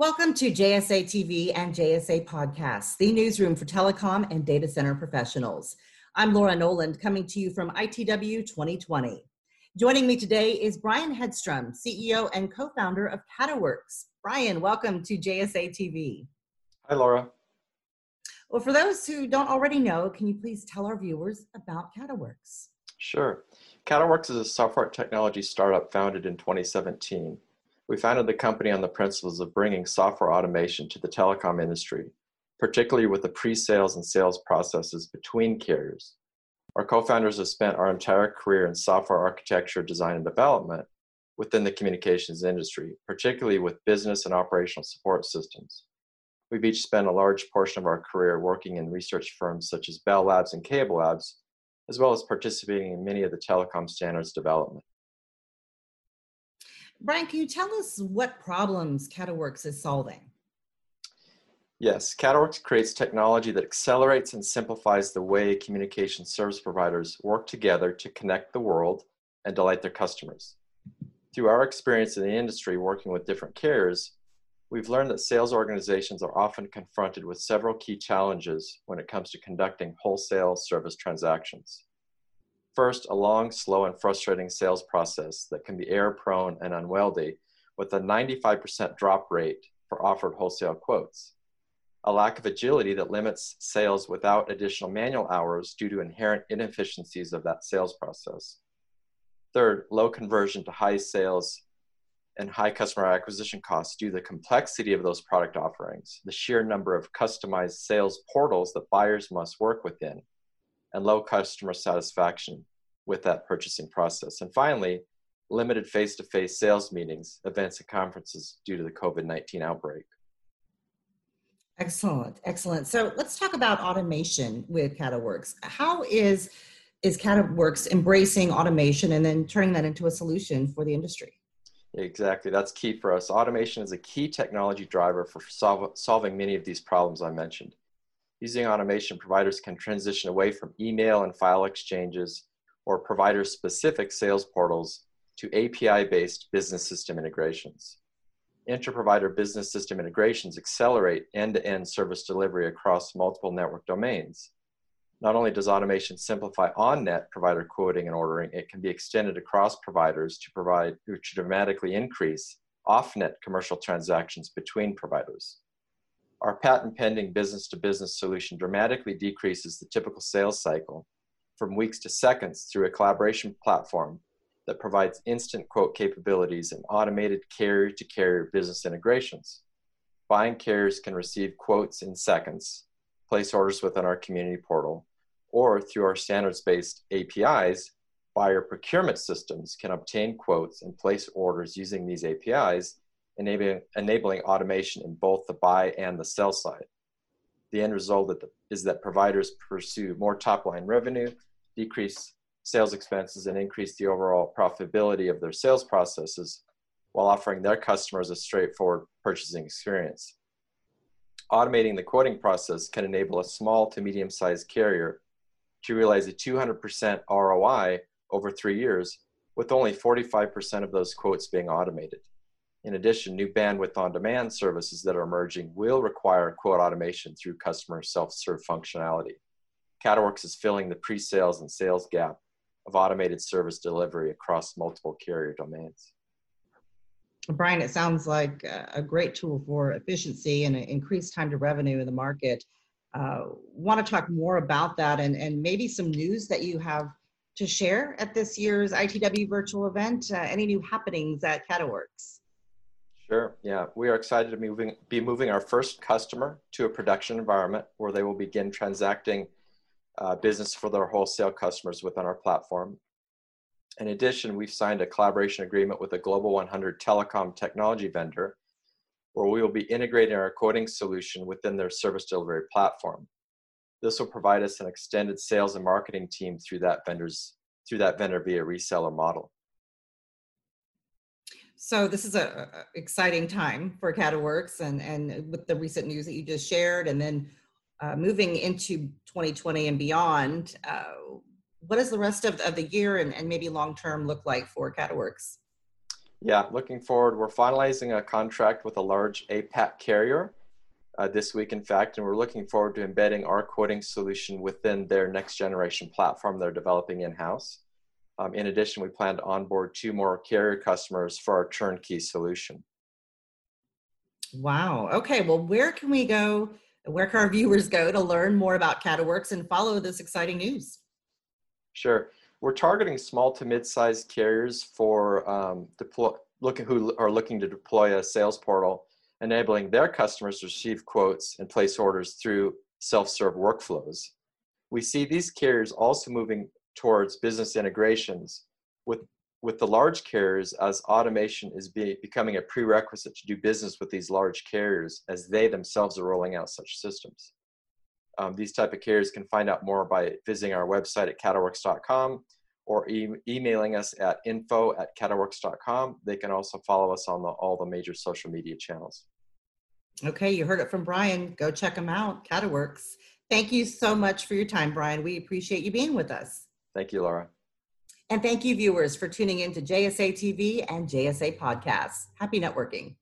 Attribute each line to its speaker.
Speaker 1: Welcome to JSA TV and JSA Podcasts, the newsroom for telecom and data center professionals. I'm Laura Noland coming to you from ITW 2020. Joining me today is Brian Hedstrom, CEO and co founder of Cataworx. Brian, welcome to JSA TV.
Speaker 2: Hi, Laura.
Speaker 1: Well, for those who don't already know, can you please tell our viewers about Cataworx?
Speaker 2: Sure. Cataworx is a software technology startup founded in 2017. We founded the company on the principles of bringing software automation to the telecom industry, particularly with the pre sales and sales processes between carriers. Our co founders have spent our entire career in software architecture, design, and development within the communications industry, particularly with business and operational support systems. We've each spent a large portion of our career working in research firms such as Bell Labs and Cable Labs, as well as participating in many of the telecom standards development.
Speaker 1: Brian, can you tell us what problems Cataworx is solving?
Speaker 2: Yes, CataWorks creates technology that accelerates and simplifies the way communication service providers work together to connect the world and delight their customers. Through our experience in the industry working with different carriers, we've learned that sales organizations are often confronted with several key challenges when it comes to conducting wholesale service transactions. First, a long, slow, and frustrating sales process that can be error prone and unwieldy, with a 95% drop rate for offered wholesale quotes. A lack of agility that limits sales without additional manual hours due to inherent inefficiencies of that sales process. Third, low conversion to high sales and high customer acquisition costs due to the complexity of those product offerings, the sheer number of customized sales portals that buyers must work within, and low customer satisfaction with that purchasing process. And finally, limited face to face sales meetings, events, and conferences due to the COVID 19 outbreak.
Speaker 1: Excellent, excellent. So let's talk about automation with Cataworx. How is is Cataworx embracing automation and then turning that into a solution for the industry?
Speaker 2: Exactly, that's key for us. Automation is a key technology driver for sol- solving many of these problems I mentioned. Using automation, providers can transition away from email and file exchanges or provider specific sales portals to API based business system integrations. Inter-provider business system integrations accelerate end to end service delivery across multiple network domains. Not only does automation simplify on net provider quoting and ordering, it can be extended across providers to provide to dramatically increase off net commercial transactions between providers. Our patent pending business to business solution dramatically decreases the typical sales cycle from weeks to seconds through a collaboration platform that provides instant quote capabilities and automated carrier to carrier business integrations. Buying carriers can receive quotes in seconds, place orders within our community portal, or through our standards based APIs, buyer procurement systems can obtain quotes and place orders using these APIs enabling, enabling automation in both the buy and the sell side. The end result is that providers pursue more top line revenue, decrease sales expenses, and increase the overall profitability of their sales processes while offering their customers a straightforward purchasing experience. Automating the quoting process can enable a small to medium sized carrier to realize a 200% ROI over three years, with only 45% of those quotes being automated. In addition, new bandwidth on demand services that are emerging will require quote automation through customer self serve functionality. Cataworx is filling the pre sales and sales gap of automated service delivery across multiple carrier domains.
Speaker 1: Brian, it sounds like a great tool for efficiency and increased time to revenue in the market. Uh, Want to talk more about that and, and maybe some news that you have to share at this year's ITW virtual event? Uh, any new happenings at Cataworx?
Speaker 2: Sure. Yeah, we are excited to be moving, be moving our first customer to a production environment where they will begin transacting uh, business for their wholesale customers within our platform. In addition, we've signed a collaboration agreement with a Global 100 telecom technology vendor where we will be integrating our quoting solution within their service delivery platform. This will provide us an extended sales and marketing team through that vendor's through that vendor via reseller model.
Speaker 1: So this is a, a exciting time for Cataworx and, and with the recent news that you just shared, and then uh, moving into 2020 and beyond, uh, what does the rest of, of the year and, and maybe long term look like for Cataworx?
Speaker 2: Yeah, looking forward. We're finalizing a contract with a large APAC carrier uh, this week, in fact, and we're looking forward to embedding our quoting solution within their next generation platform they're developing in house. Um, in addition, we plan to onboard two more carrier customers for our turnkey solution.
Speaker 1: Wow. Okay. Well, where can we go? Where can our viewers go to learn more about Cataworx and follow this exciting news?
Speaker 2: Sure. We're targeting small to mid-sized carriers for um, deploy, looking who are looking to deploy a sales portal, enabling their customers to receive quotes and place orders through self-serve workflows. We see these carriers also moving towards business integrations with with the large carriers as automation is be, becoming a prerequisite to do business with these large carriers as they themselves are rolling out such systems. Um, these type of carriers can find out more by visiting our website at cataworx.com or e- emailing us at info at cataworx.com. They can also follow us on the, all the major social media channels.
Speaker 1: Okay, you heard it from Brian. Go check them out, Cataworx. Thank you so much for your time, Brian. We appreciate you being with us.
Speaker 2: Thank you, Laura.
Speaker 1: And thank you, viewers, for tuning in to JSA TV and JSA Podcasts. Happy networking.